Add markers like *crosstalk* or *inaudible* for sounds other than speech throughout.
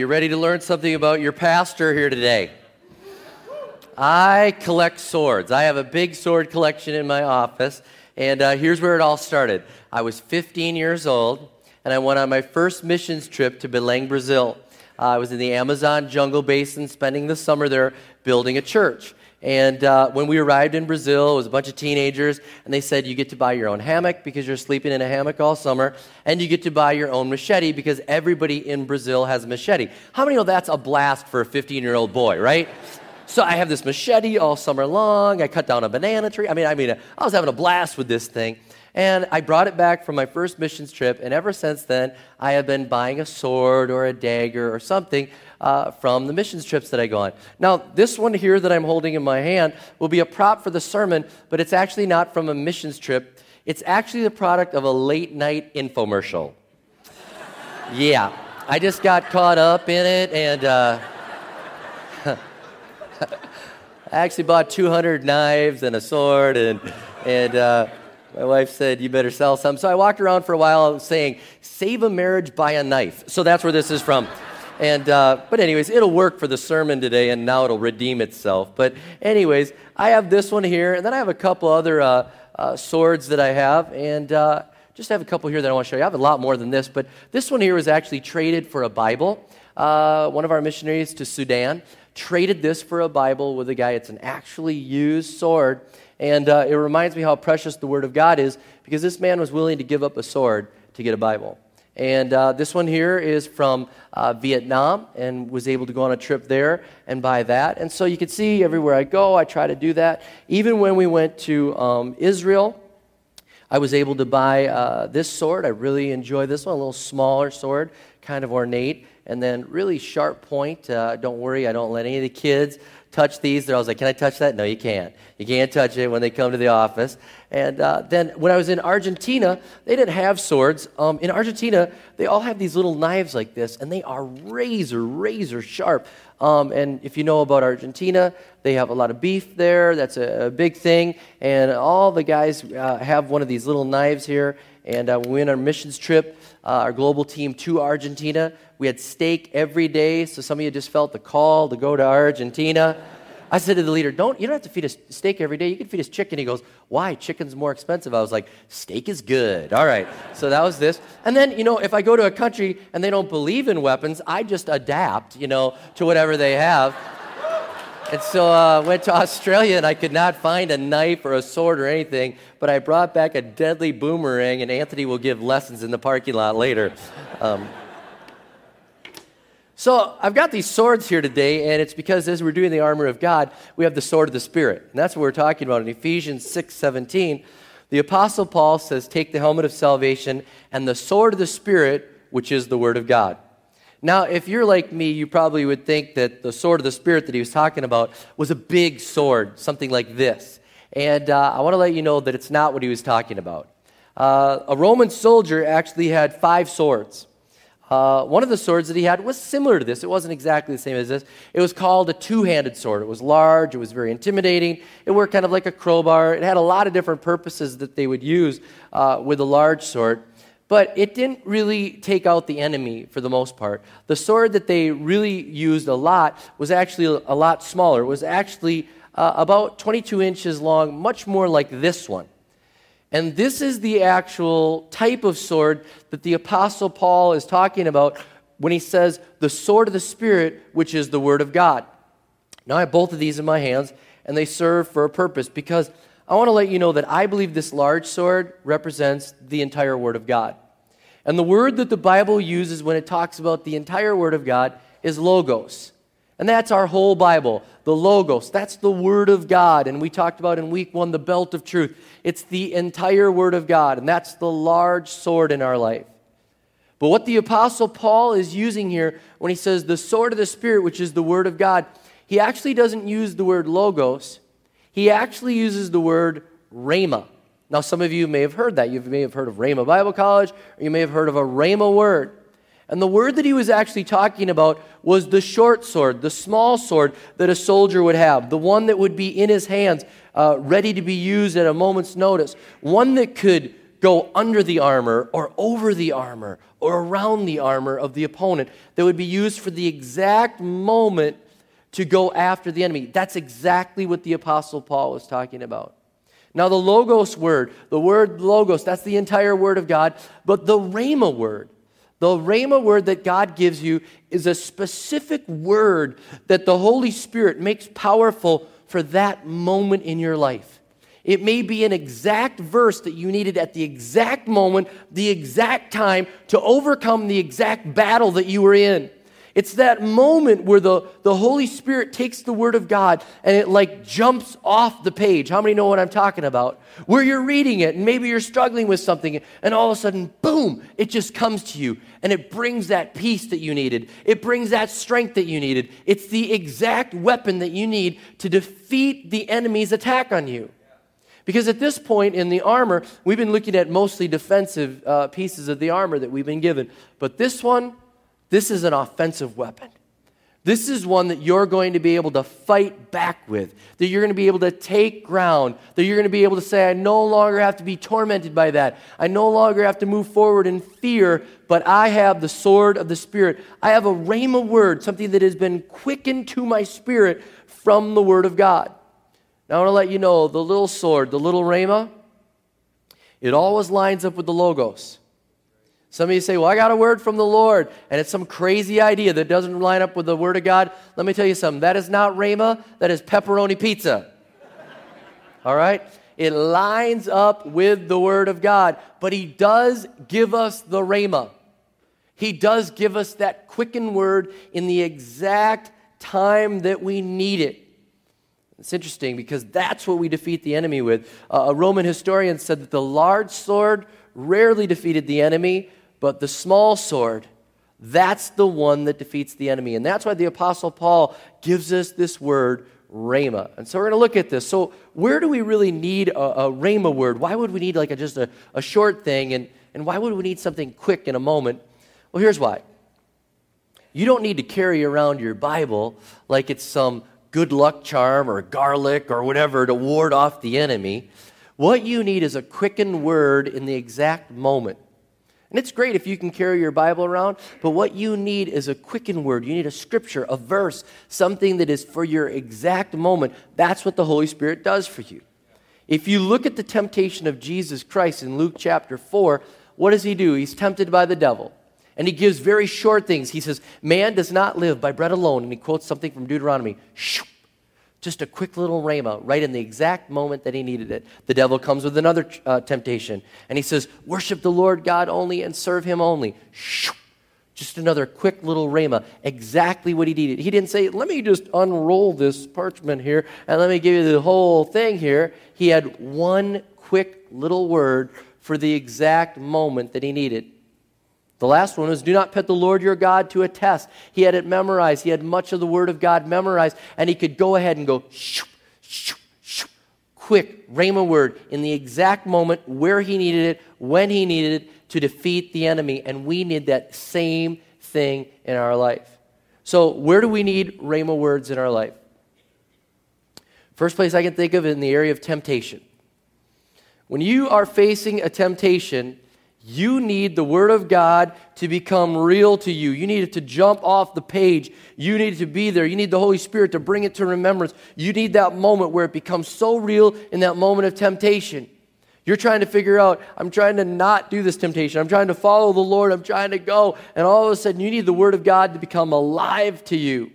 You ready to learn something about your pastor here today? I collect swords. I have a big sword collection in my office, and uh, here's where it all started. I was 15 years old, and I went on my first missions trip to Belém, Brazil. Uh, I was in the Amazon jungle basin, spending the summer there building a church. And uh, when we arrived in Brazil, it was a bunch of teenagers, and they said, You get to buy your own hammock because you're sleeping in a hammock all summer, and you get to buy your own machete because everybody in Brazil has a machete. How many know that's a blast for a 15 year old boy, right? So I have this machete all summer long. I cut down a banana tree. I mean, I mean, I was having a blast with this thing. And I brought it back from my first missions trip, and ever since then, I have been buying a sword or a dagger or something uh, from the missions trips that I go on. Now, this one here that I'm holding in my hand will be a prop for the sermon, but it's actually not from a missions trip. It's actually the product of a late night infomercial. yeah, I just got caught up in it, and uh, *laughs* I actually bought 200 knives and a sword, and, and uh, my wife said, You better sell some. So I walked around for a while saying, Save a marriage by a knife. So that's where this is from. And, uh, but, anyways, it'll work for the sermon today, and now it'll redeem itself. But, anyways, I have this one here, and then I have a couple other uh, uh, swords that I have, and uh, just have a couple here that I want to show you. I have a lot more than this, but this one here was actually traded for a Bible. Uh, one of our missionaries to Sudan traded this for a Bible with a guy. It's an actually used sword. And uh, it reminds me how precious the Word of God is because this man was willing to give up a sword to get a Bible. And uh, this one here is from uh, Vietnam and was able to go on a trip there and buy that. And so you can see everywhere I go, I try to do that. Even when we went to um, Israel, I was able to buy uh, this sword. I really enjoy this one, a little smaller sword, kind of ornate, and then really sharp point. Uh, don't worry, I don't let any of the kids touch these. They're always like, Can I touch that? No, you can't. You can't touch it when they come to the office. And uh, then when I was in Argentina, they didn't have swords. Um, in Argentina, they all have these little knives like this, and they are razor, razor sharp. Um, and if you know about Argentina, they have a lot of beef there. That's a, a big thing. And all the guys uh, have one of these little knives here. And uh, when we went on our missions trip, uh, our global team to Argentina, we had steak every day, so some of you just felt the call to go to Argentina. I said to the leader, "Don't you don't have to feed us steak every day. You can feed us chicken." He goes, "Why? Chicken's more expensive." I was like, "Steak is good." All right. So that was this. And then, you know, if I go to a country and they don't believe in weapons, I just adapt, you know, to whatever they have. And so I uh, went to Australia and I could not find a knife or a sword or anything, but I brought back a deadly boomerang, and Anthony will give lessons in the parking lot later. Um, so I've got these swords here today, and it's because as we're doing the armor of God, we have the sword of the Spirit. And that's what we're talking about in Ephesians 6 17. The Apostle Paul says, Take the helmet of salvation and the sword of the Spirit, which is the Word of God. Now, if you're like me, you probably would think that the sword of the Spirit that he was talking about was a big sword, something like this. And uh, I want to let you know that it's not what he was talking about. Uh, a Roman soldier actually had five swords. Uh, one of the swords that he had was similar to this. It wasn't exactly the same as this. It was called a two handed sword. It was large, it was very intimidating. It worked kind of like a crowbar. It had a lot of different purposes that they would use uh, with a large sword. but it didn't really take out the enemy for the most part. The sword that they really used a lot was actually a lot smaller. It was actually uh, about 22 inches long, much more like this one. And this is the actual type of sword that the Apostle Paul is talking about when he says, the sword of the Spirit, which is the Word of God. Now, I have both of these in my hands, and they serve for a purpose because I want to let you know that I believe this large sword represents the entire Word of God. And the word that the Bible uses when it talks about the entire Word of God is logos. And that's our whole Bible, the logos. That's the Word of God. And we talked about in week one the belt of truth. It's the entire Word of God, and that's the large sword in our life. But what the Apostle Paul is using here when he says the sword of the Spirit, which is the Word of God, he actually doesn't use the word logos he actually uses the word rhema. Now, some of you may have heard that. You may have heard of Rhema Bible College, or you may have heard of a rhema word. And the word that he was actually talking about was the short sword, the small sword that a soldier would have, the one that would be in his hands, uh, ready to be used at a moment's notice, one that could go under the armor or over the armor or around the armor of the opponent, that would be used for the exact moment to go after the enemy. That's exactly what the Apostle Paul was talking about. Now, the Logos word, the word Logos, that's the entire word of God, but the Rhema word, the Rhema word that God gives you is a specific word that the Holy Spirit makes powerful for that moment in your life. It may be an exact verse that you needed at the exact moment, the exact time to overcome the exact battle that you were in. It's that moment where the, the Holy Spirit takes the Word of God and it like jumps off the page. How many know what I'm talking about? Where you're reading it and maybe you're struggling with something and all of a sudden, boom, it just comes to you and it brings that peace that you needed. It brings that strength that you needed. It's the exact weapon that you need to defeat the enemy's attack on you. Because at this point in the armor, we've been looking at mostly defensive uh, pieces of the armor that we've been given. But this one, this is an offensive weapon. This is one that you're going to be able to fight back with, that you're going to be able to take ground, that you're going to be able to say, I no longer have to be tormented by that. I no longer have to move forward in fear, but I have the sword of the Spirit. I have a rhema word, something that has been quickened to my spirit from the Word of God. Now, I want to let you know the little sword, the little rhema, it always lines up with the logos. Some of you say, Well, I got a word from the Lord, and it's some crazy idea that doesn't line up with the Word of God. Let me tell you something. That is not Rhema, that is pepperoni pizza. *laughs* All right? It lines up with the Word of God, but He does give us the Rhema. He does give us that quickened word in the exact time that we need it. It's interesting because that's what we defeat the enemy with. Uh, a Roman historian said that the large sword rarely defeated the enemy, but the small sword, that's the one that defeats the enemy. And that's why the Apostle Paul gives us this word, Rhema. And so we're going to look at this. So, where do we really need a, a Rhema word? Why would we need like a, just a, a short thing? And, and why would we need something quick in a moment? Well, here's why. You don't need to carry around your Bible like it's some good luck charm or garlic or whatever to ward off the enemy. What you need is a quickened word in the exact moment. And it's great if you can carry your Bible around, but what you need is a quickened word. You need a scripture, a verse, something that is for your exact moment. That's what the Holy Spirit does for you. If you look at the temptation of Jesus Christ in Luke chapter 4, what does he do? He's tempted by the devil. And he gives very short things. He says, Man does not live by bread alone. And he quotes something from Deuteronomy. Shoo, just a quick little rhema right in the exact moment that he needed it. The devil comes with another uh, temptation and he says, Worship the Lord God only and serve him only. Just another quick little rhema, exactly what he needed. He didn't say, Let me just unroll this parchment here and let me give you the whole thing here. He had one quick little word for the exact moment that he needed. The last one was do not put the Lord your God to a test. He had it memorized. He had much of the Word of God memorized, and he could go ahead and go shoo, shoo, shoo, quick, rhema word in the exact moment where he needed it, when he needed it to defeat the enemy. And we need that same thing in our life. So, where do we need rhema words in our life? First place I can think of in the area of temptation. When you are facing a temptation, You need the Word of God to become real to you. You need it to jump off the page. You need it to be there. You need the Holy Spirit to bring it to remembrance. You need that moment where it becomes so real in that moment of temptation. You're trying to figure out, I'm trying to not do this temptation. I'm trying to follow the Lord. I'm trying to go. And all of a sudden, you need the Word of God to become alive to you.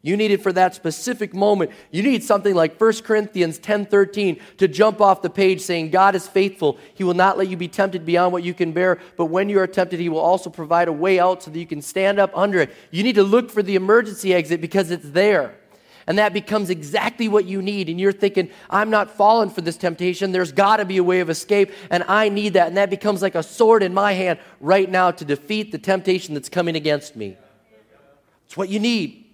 You need it for that specific moment. You need something like 1 Corinthians 10:13 to jump off the page saying God is faithful. He will not let you be tempted beyond what you can bear, but when you are tempted, he will also provide a way out so that you can stand up under it. You need to look for the emergency exit because it's there. And that becomes exactly what you need. And you're thinking, I'm not falling for this temptation. There's got to be a way of escape, and I need that. And that becomes like a sword in my hand right now to defeat the temptation that's coming against me. It's what you need.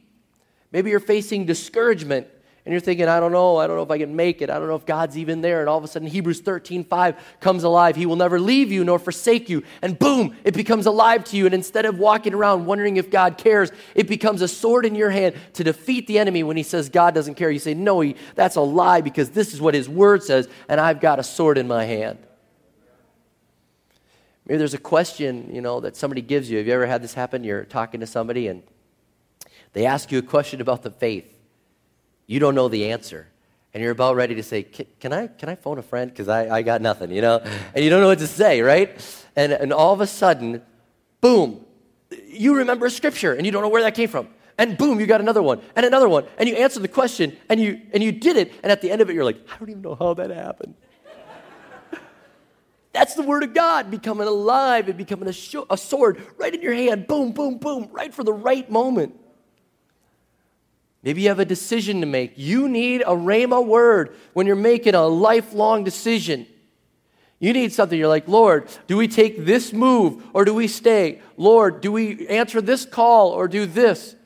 Maybe you're facing discouragement and you're thinking, I don't know, I don't know if I can make it. I don't know if God's even there. And all of a sudden, Hebrews 13, 5 comes alive. He will never leave you nor forsake you. And boom, it becomes alive to you. And instead of walking around wondering if God cares, it becomes a sword in your hand to defeat the enemy when he says God doesn't care. You say, No, he, that's a lie because this is what his word says, and I've got a sword in my hand. Maybe there's a question, you know, that somebody gives you. Have you ever had this happen? You're talking to somebody and they ask you a question about the faith. You don't know the answer. And you're about ready to say, Can I, can I phone a friend? Because I, I got nothing, you know? And you don't know what to say, right? And, and all of a sudden, boom, you remember a scripture and you don't know where that came from. And boom, you got another one and another one. And you answer the question and you, and you did it. And at the end of it, you're like, I don't even know how that happened. *laughs* That's the word of God becoming alive and becoming a, sh- a sword right in your hand. Boom, boom, boom, right for the right moment. Maybe you have a decision to make. You need a Rhema word when you're making a lifelong decision. You need something. You're like, Lord, do we take this move or do we stay? Lord, do we answer this call or do this?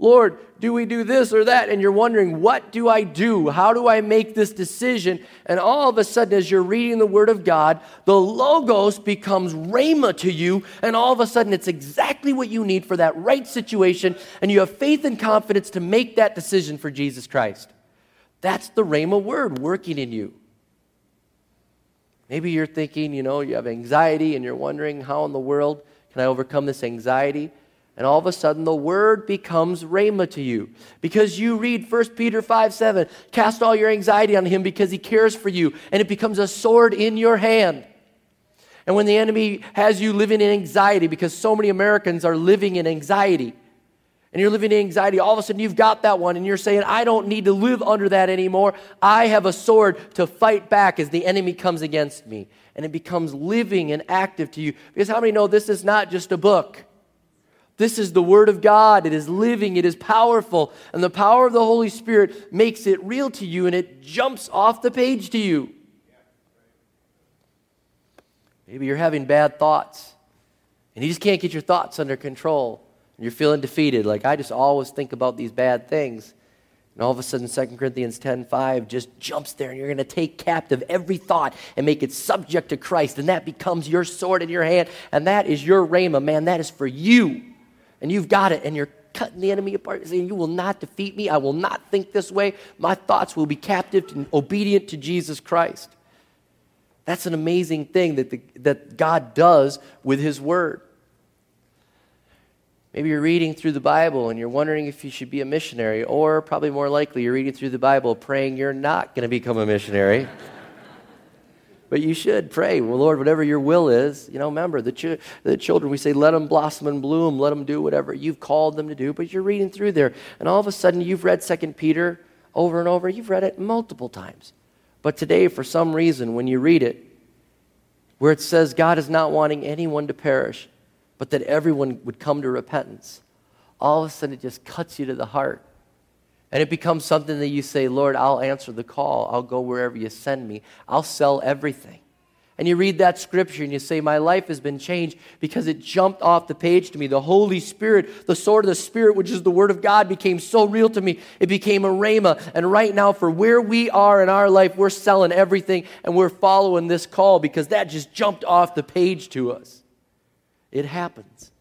Lord, do we do this or that? And you're wondering, what do I do? How do I make this decision? And all of a sudden, as you're reading the Word of God, the Logos becomes Rhema to you. And all of a sudden, it's exactly what you need for that right situation. And you have faith and confidence to make that decision for Jesus Christ. That's the Rhema word working in you. Maybe you're thinking, you know, you have anxiety and you're wondering, how in the world can I overcome this anxiety? And all of a sudden, the word becomes rhema to you. Because you read 1 Peter 5 7, cast all your anxiety on him because he cares for you. And it becomes a sword in your hand. And when the enemy has you living in anxiety, because so many Americans are living in anxiety, and you're living in anxiety, all of a sudden you've got that one, and you're saying, I don't need to live under that anymore. I have a sword to fight back as the enemy comes against me. And it becomes living and active to you. Because how many know this is not just a book? This is the Word of God. It is living, it is powerful, and the power of the Holy Spirit makes it real to you and it jumps off the page to you. Maybe you're having bad thoughts and you just can't get your thoughts under control. And you're feeling defeated. Like, I just always think about these bad things. And all of a sudden, 2 Corinthians 10 5 just jumps there, and you're going to take captive every thought and make it subject to Christ. And that becomes your sword in your hand. And that is your rhema, man. That is for you and you've got it, and you're cutting the enemy apart, saying, You will not defeat me. I will not think this way. My thoughts will be captive and obedient to Jesus Christ. That's an amazing thing that, the, that God does with His Word. Maybe you're reading through the Bible and you're wondering if you should be a missionary, or probably more likely, you're reading through the Bible praying you're not going to become a missionary. *laughs* But you should pray, well, Lord, whatever your will is, you know, remember the, ch- the children, we say, let them blossom and bloom, let them do whatever you've called them to do. But you're reading through there, and all of a sudden you've read Second Peter over and over. You've read it multiple times. But today, for some reason, when you read it, where it says God is not wanting anyone to perish, but that everyone would come to repentance, all of a sudden it just cuts you to the heart. And it becomes something that you say, Lord, I'll answer the call. I'll go wherever you send me. I'll sell everything. And you read that scripture and you say, My life has been changed because it jumped off the page to me. The Holy Spirit, the sword of the Spirit, which is the Word of God, became so real to me. It became a rhema. And right now, for where we are in our life, we're selling everything and we're following this call because that just jumped off the page to us. It happens.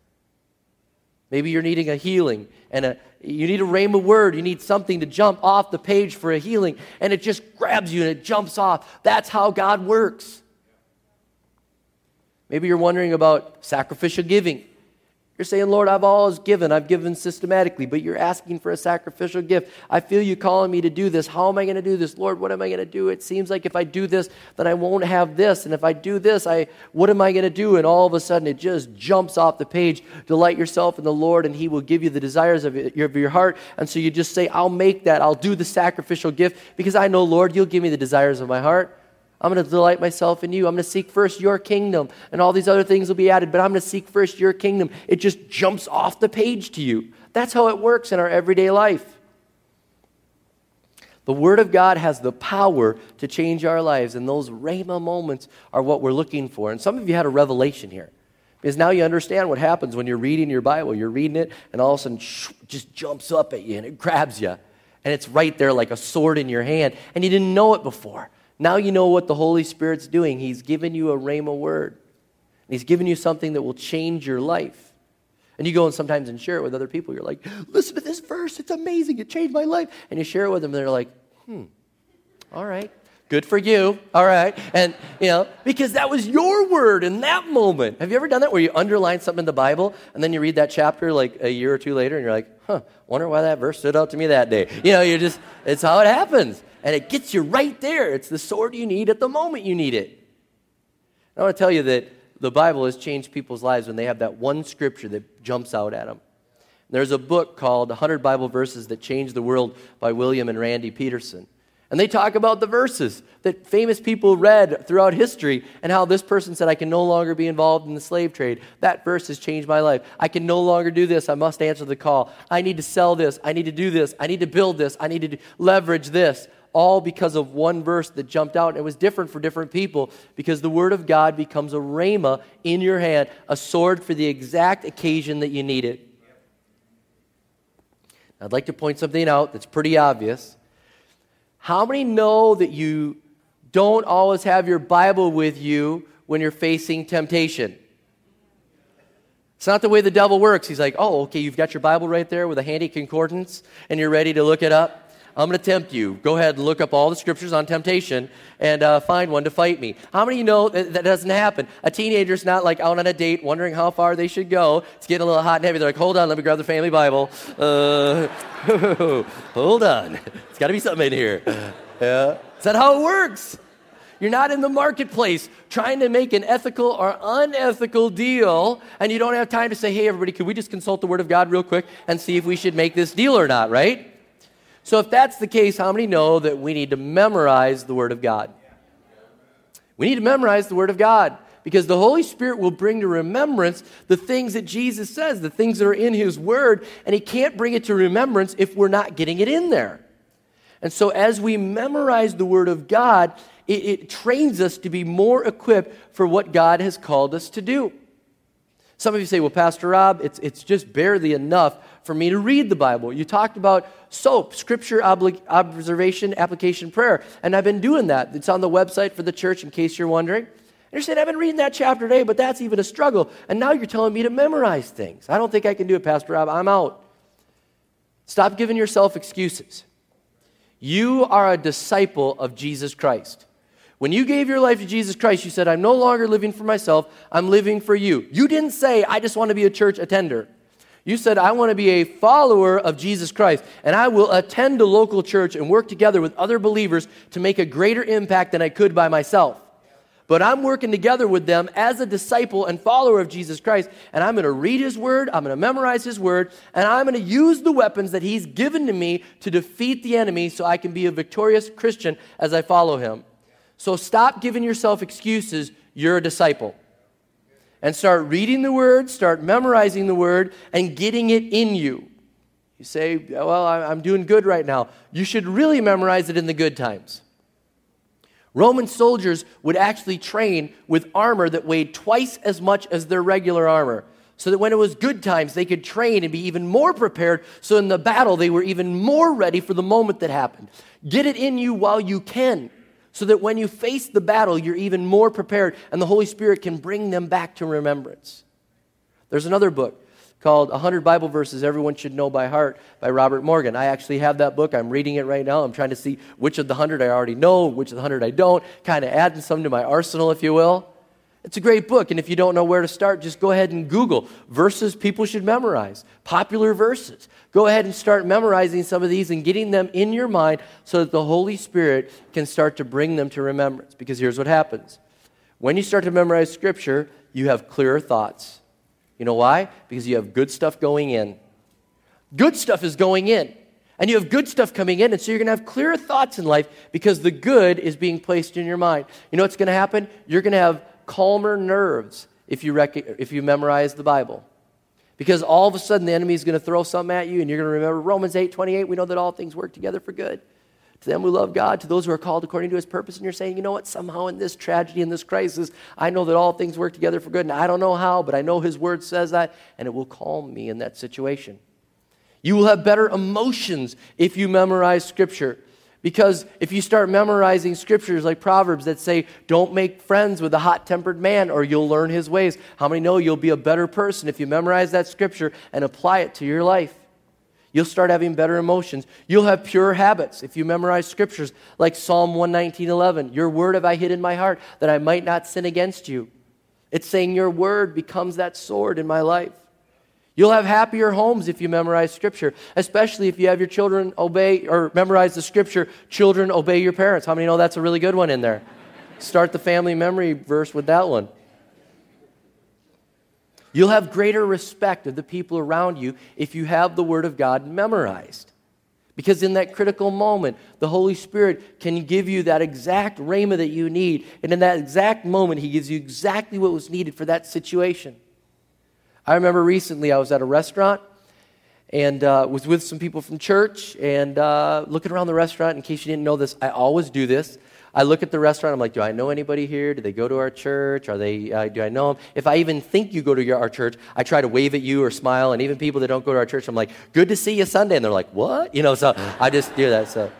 Maybe you're needing a healing and a, you need a rhema word. You need something to jump off the page for a healing. And it just grabs you and it jumps off. That's how God works. Maybe you're wondering about sacrificial giving. You're saying, Lord, I've always given. I've given systematically, but you're asking for a sacrificial gift. I feel you calling me to do this. How am I going to do this? Lord, what am I going to do? It seems like if I do this, then I won't have this. And if I do this, I what am I going to do? And all of a sudden it just jumps off the page. Delight yourself in the Lord, and He will give you the desires of your, of your heart. And so you just say, I'll make that. I'll do the sacrificial gift because I know, Lord, you'll give me the desires of my heart. I'm going to delight myself in you. I'm going to seek first your kingdom, and all these other things will be added, but I'm going to seek first your kingdom. It just jumps off the page to you. That's how it works in our everyday life. The Word of God has the power to change our lives, and those Rhema moments are what we're looking for. And some of you had a revelation here. Because now you understand what happens when you're reading your Bible. You're reading it, and all of a sudden, shh, just jumps up at you and it grabs you. And it's right there like a sword in your hand, and you didn't know it before. Now you know what the Holy Spirit's doing. He's given you a rhema word. He's given you something that will change your life. And you go and sometimes and share it with other people. You're like, listen to this verse. It's amazing. It changed my life. And you share it with them, and they're like, hmm, all right. Good for you. All right. And, you know, because that was your word in that moment. Have you ever done that where you underline something in the Bible and then you read that chapter like a year or two later and you're like, huh, wonder why that verse stood out to me that day? You know, you just, it's how it happens and it gets you right there. It's the sword you need at the moment you need it. I want to tell you that the Bible has changed people's lives when they have that one scripture that jumps out at them. There's a book called 100 Bible Verses That Changed the World by William and Randy Petersen. And they talk about the verses that famous people read throughout history and how this person said, I can no longer be involved in the slave trade. That verse has changed my life. I can no longer do this. I must answer the call. I need to sell this. I need to do this. I need to build this. I need to leverage this all because of one verse that jumped out. It was different for different people because the Word of God becomes a rhema in your hand, a sword for the exact occasion that you need it. I'd like to point something out that's pretty obvious. How many know that you don't always have your Bible with you when you're facing temptation? It's not the way the devil works. He's like, oh, okay, you've got your Bible right there with a handy concordance and you're ready to look it up. I'm going to tempt you. Go ahead and look up all the scriptures on temptation and uh, find one to fight me. How many of you know that, that doesn't happen? A teenager's not like out on a date wondering how far they should go. It's getting a little hot and heavy. They're like, hold on, let me grab the family Bible. Uh, *laughs* hold on. It's got to be something in here. Yeah. Is that how it works? You're not in the marketplace trying to make an ethical or unethical deal, and you don't have time to say, hey, everybody, could we just consult the Word of God real quick and see if we should make this deal or not, right? So, if that's the case, how many know that we need to memorize the Word of God? We need to memorize the Word of God because the Holy Spirit will bring to remembrance the things that Jesus says, the things that are in His Word, and He can't bring it to remembrance if we're not getting it in there. And so, as we memorize the Word of God, it, it trains us to be more equipped for what God has called us to do. Some of you say, well, Pastor Rob, it's, it's just barely enough for me to read the Bible. You talked about SOAP, Scripture Obli- Observation Application Prayer, and I've been doing that. It's on the website for the church in case you're wondering. And you're saying, I've been reading that chapter today, but that's even a struggle. And now you're telling me to memorize things. I don't think I can do it, Pastor Rob. I'm out. Stop giving yourself excuses. You are a disciple of Jesus Christ. When you gave your life to Jesus Christ, you said, I'm no longer living for myself, I'm living for you. You didn't say, I just want to be a church attender. You said, I want to be a follower of Jesus Christ, and I will attend a local church and work together with other believers to make a greater impact than I could by myself. But I'm working together with them as a disciple and follower of Jesus Christ, and I'm going to read His Word, I'm going to memorize His Word, and I'm going to use the weapons that He's given to me to defeat the enemy so I can be a victorious Christian as I follow Him. So stop giving yourself excuses. You're a disciple and start reading the word, start memorizing the word, and getting it in you. You say, Well, I'm doing good right now. You should really memorize it in the good times. Roman soldiers would actually train with armor that weighed twice as much as their regular armor, so that when it was good times, they could train and be even more prepared, so in the battle, they were even more ready for the moment that happened. Get it in you while you can so that when you face the battle, you're even more prepared and the Holy Spirit can bring them back to remembrance. There's another book called 100 Bible Verses Everyone Should Know by Heart by Robert Morgan. I actually have that book. I'm reading it right now. I'm trying to see which of the 100 I already know, which of the 100 I don't, kind of adding some to my arsenal, if you will. It's a great book, and if you don't know where to start, just go ahead and Google verses people should memorize, popular verses. Go ahead and start memorizing some of these and getting them in your mind so that the Holy Spirit can start to bring them to remembrance. Because here's what happens when you start to memorize Scripture, you have clearer thoughts. You know why? Because you have good stuff going in. Good stuff is going in. And you have good stuff coming in, and so you're going to have clearer thoughts in life because the good is being placed in your mind. You know what's going to happen? You're going to have calmer nerves if you, rec- if you memorize the Bible. Because all of a sudden the enemy is going to throw something at you, and you're going to remember Romans 8 28. We know that all things work together for good. To them who love God, to those who are called according to his purpose. And you're saying, you know what? Somehow in this tragedy, in this crisis, I know that all things work together for good. And I don't know how, but I know his word says that, and it will calm me in that situation. You will have better emotions if you memorize Scripture. Because if you start memorizing scriptures like Proverbs that say, don't make friends with a hot tempered man or you'll learn his ways, how many know you'll be a better person if you memorize that scripture and apply it to your life? You'll start having better emotions. You'll have pure habits if you memorize scriptures like Psalm 119:11. Your word have I hid in my heart that I might not sin against you. It's saying your word becomes that sword in my life. You'll have happier homes if you memorize Scripture, especially if you have your children obey or memorize the Scripture, children obey your parents. How many know that's a really good one in there? Start the family memory verse with that one. You'll have greater respect of the people around you if you have the Word of God memorized. Because in that critical moment, the Holy Spirit can give you that exact rhema that you need. And in that exact moment, He gives you exactly what was needed for that situation. I remember recently I was at a restaurant and uh, was with some people from church and uh, looking around the restaurant. In case you didn't know this, I always do this. I look at the restaurant. I'm like, do I know anybody here? Do they go to our church? Are they? Uh, do I know them? If I even think you go to your, our church, I try to wave at you or smile. And even people that don't go to our church, I'm like, good to see you Sunday. And they're like, what? You know. So I just do that. So.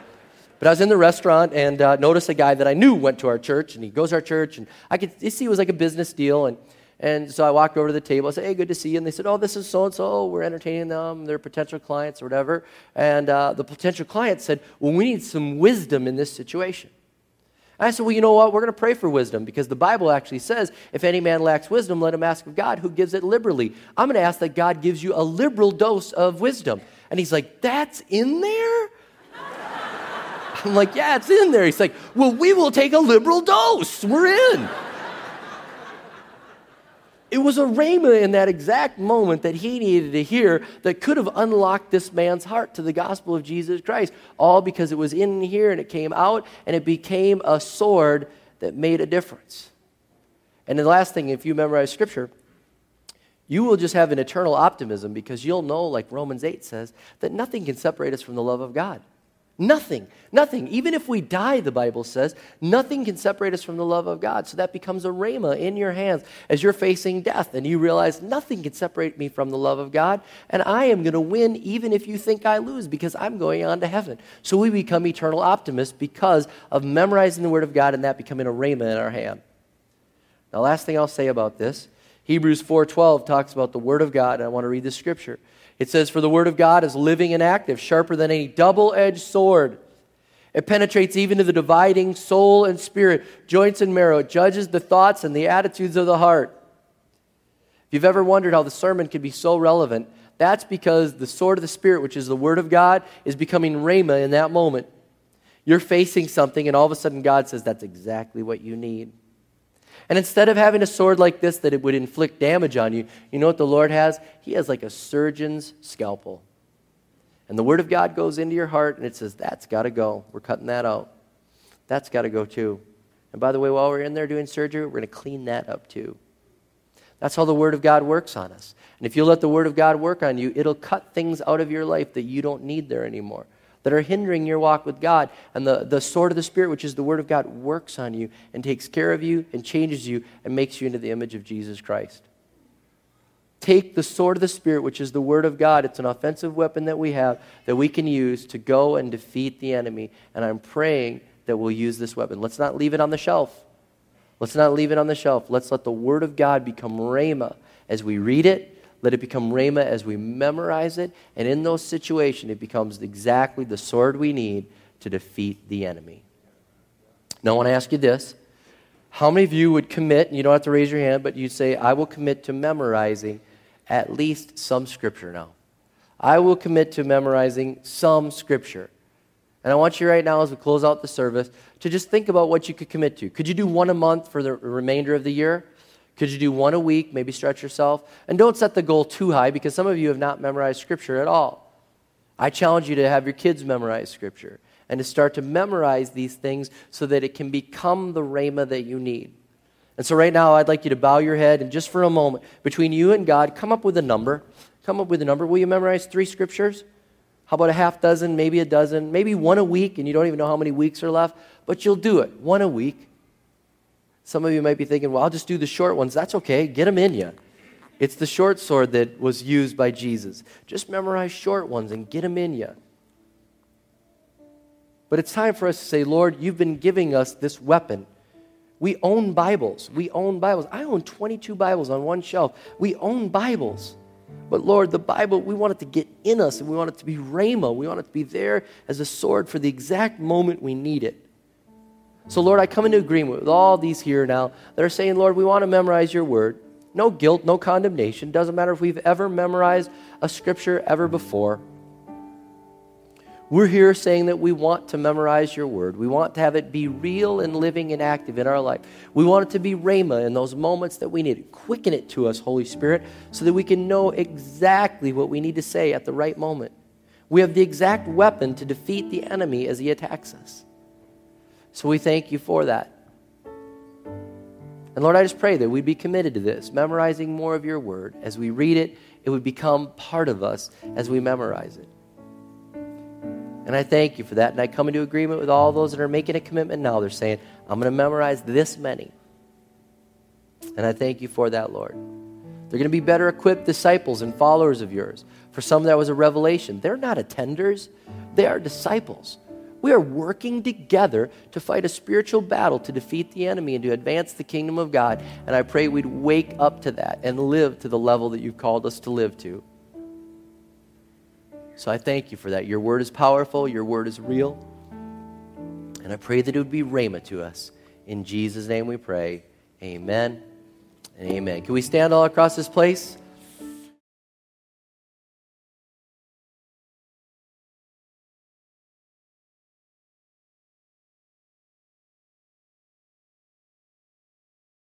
But I was in the restaurant and uh, noticed a guy that I knew went to our church, and he goes to our church, and I could see it was like a business deal, and and so I walked over to the table. I said, hey, good to see you. And they said, oh, this is so and so. We're entertaining them. They're potential clients or whatever. And uh, the potential client said, well, we need some wisdom in this situation. And I said, well, you know what? We're going to pray for wisdom because the Bible actually says, if any man lacks wisdom, let him ask of God who gives it liberally. I'm going to ask that God gives you a liberal dose of wisdom. And he's like, that's in there? *laughs* I'm like, yeah, it's in there. He's like, well, we will take a liberal dose. We're in. It was a rhema in that exact moment that he needed to hear that could have unlocked this man's heart to the gospel of Jesus Christ. All because it was in here and it came out and it became a sword that made a difference. And the last thing, if you memorize scripture, you will just have an eternal optimism because you'll know, like Romans 8 says, that nothing can separate us from the love of God. Nothing, nothing. Even if we die, the Bible says, nothing can separate us from the love of God. So that becomes a rhema in your hands as you're facing death and you realize nothing can separate me from the love of God. And I am going to win even if you think I lose because I'm going on to heaven. So we become eternal optimists because of memorizing the Word of God and that becoming a rhema in our hand. Now, last thing I'll say about this Hebrews 4:12 talks about the Word of God, and I want to read the scripture. It says, For the word of God is living and active, sharper than any double edged sword. It penetrates even to the dividing soul and spirit, joints and marrow. It judges the thoughts and the attitudes of the heart. If you've ever wondered how the sermon could be so relevant, that's because the sword of the Spirit, which is the Word of God, is becoming Rhema in that moment. You're facing something, and all of a sudden God says, That's exactly what you need. And instead of having a sword like this that it would inflict damage on you, you know what the Lord has? He has like a surgeon's scalpel. And the Word of God goes into your heart and it says, That's got to go. We're cutting that out. That's got to go too. And by the way, while we're in there doing surgery, we're going to clean that up too. That's how the Word of God works on us. And if you let the Word of God work on you, it'll cut things out of your life that you don't need there anymore that are hindering your walk with God. And the, the sword of the Spirit, which is the Word of God, works on you and takes care of you and changes you and makes you into the image of Jesus Christ. Take the sword of the Spirit, which is the Word of God. It's an offensive weapon that we have that we can use to go and defeat the enemy. And I'm praying that we'll use this weapon. Let's not leave it on the shelf. Let's not leave it on the shelf. Let's let the Word of God become Rhema as we read it let it become Rhema as we memorize it. And in those situations, it becomes exactly the sword we need to defeat the enemy. Now, I want to ask you this How many of you would commit, and you don't have to raise your hand, but you'd say, I will commit to memorizing at least some scripture now? I will commit to memorizing some scripture. And I want you right now, as we close out the service, to just think about what you could commit to. Could you do one a month for the remainder of the year? Could you do one a week? Maybe stretch yourself. And don't set the goal too high because some of you have not memorized scripture at all. I challenge you to have your kids memorize scripture and to start to memorize these things so that it can become the rhema that you need. And so, right now, I'd like you to bow your head and just for a moment, between you and God, come up with a number. Come up with a number. Will you memorize three scriptures? How about a half dozen, maybe a dozen, maybe one a week, and you don't even know how many weeks are left, but you'll do it. One a week. Some of you might be thinking, well, I'll just do the short ones. That's okay. Get them in you. It's the short sword that was used by Jesus. Just memorize short ones and get them in you. But it's time for us to say, Lord, you've been giving us this weapon. We own Bibles. We own Bibles. I own 22 Bibles on one shelf. We own Bibles. But Lord, the Bible, we want it to get in us and we want it to be Rhema. We want it to be there as a sword for the exact moment we need it. So, Lord, I come into agreement with all these here now that are saying, Lord, we want to memorize your word. No guilt, no condemnation. Doesn't matter if we've ever memorized a scripture ever before. We're here saying that we want to memorize your word. We want to have it be real and living and active in our life. We want it to be Rhema in those moments that we need it. Quicken it to us, Holy Spirit, so that we can know exactly what we need to say at the right moment. We have the exact weapon to defeat the enemy as he attacks us. So we thank you for that. And Lord, I just pray that we'd be committed to this, memorizing more of your word. As we read it, it would become part of us as we memorize it. And I thank you for that. And I come into agreement with all those that are making a commitment now. They're saying, I'm going to memorize this many. And I thank you for that, Lord. They're going to be better equipped disciples and followers of yours. For some, that was a revelation. They're not attenders, they are disciples. We are working together to fight a spiritual battle to defeat the enemy and to advance the kingdom of God. And I pray we'd wake up to that and live to the level that you've called us to live to. So I thank you for that. Your word is powerful, your word is real. And I pray that it would be rhema to us. In Jesus' name we pray. Amen and amen. Can we stand all across this place?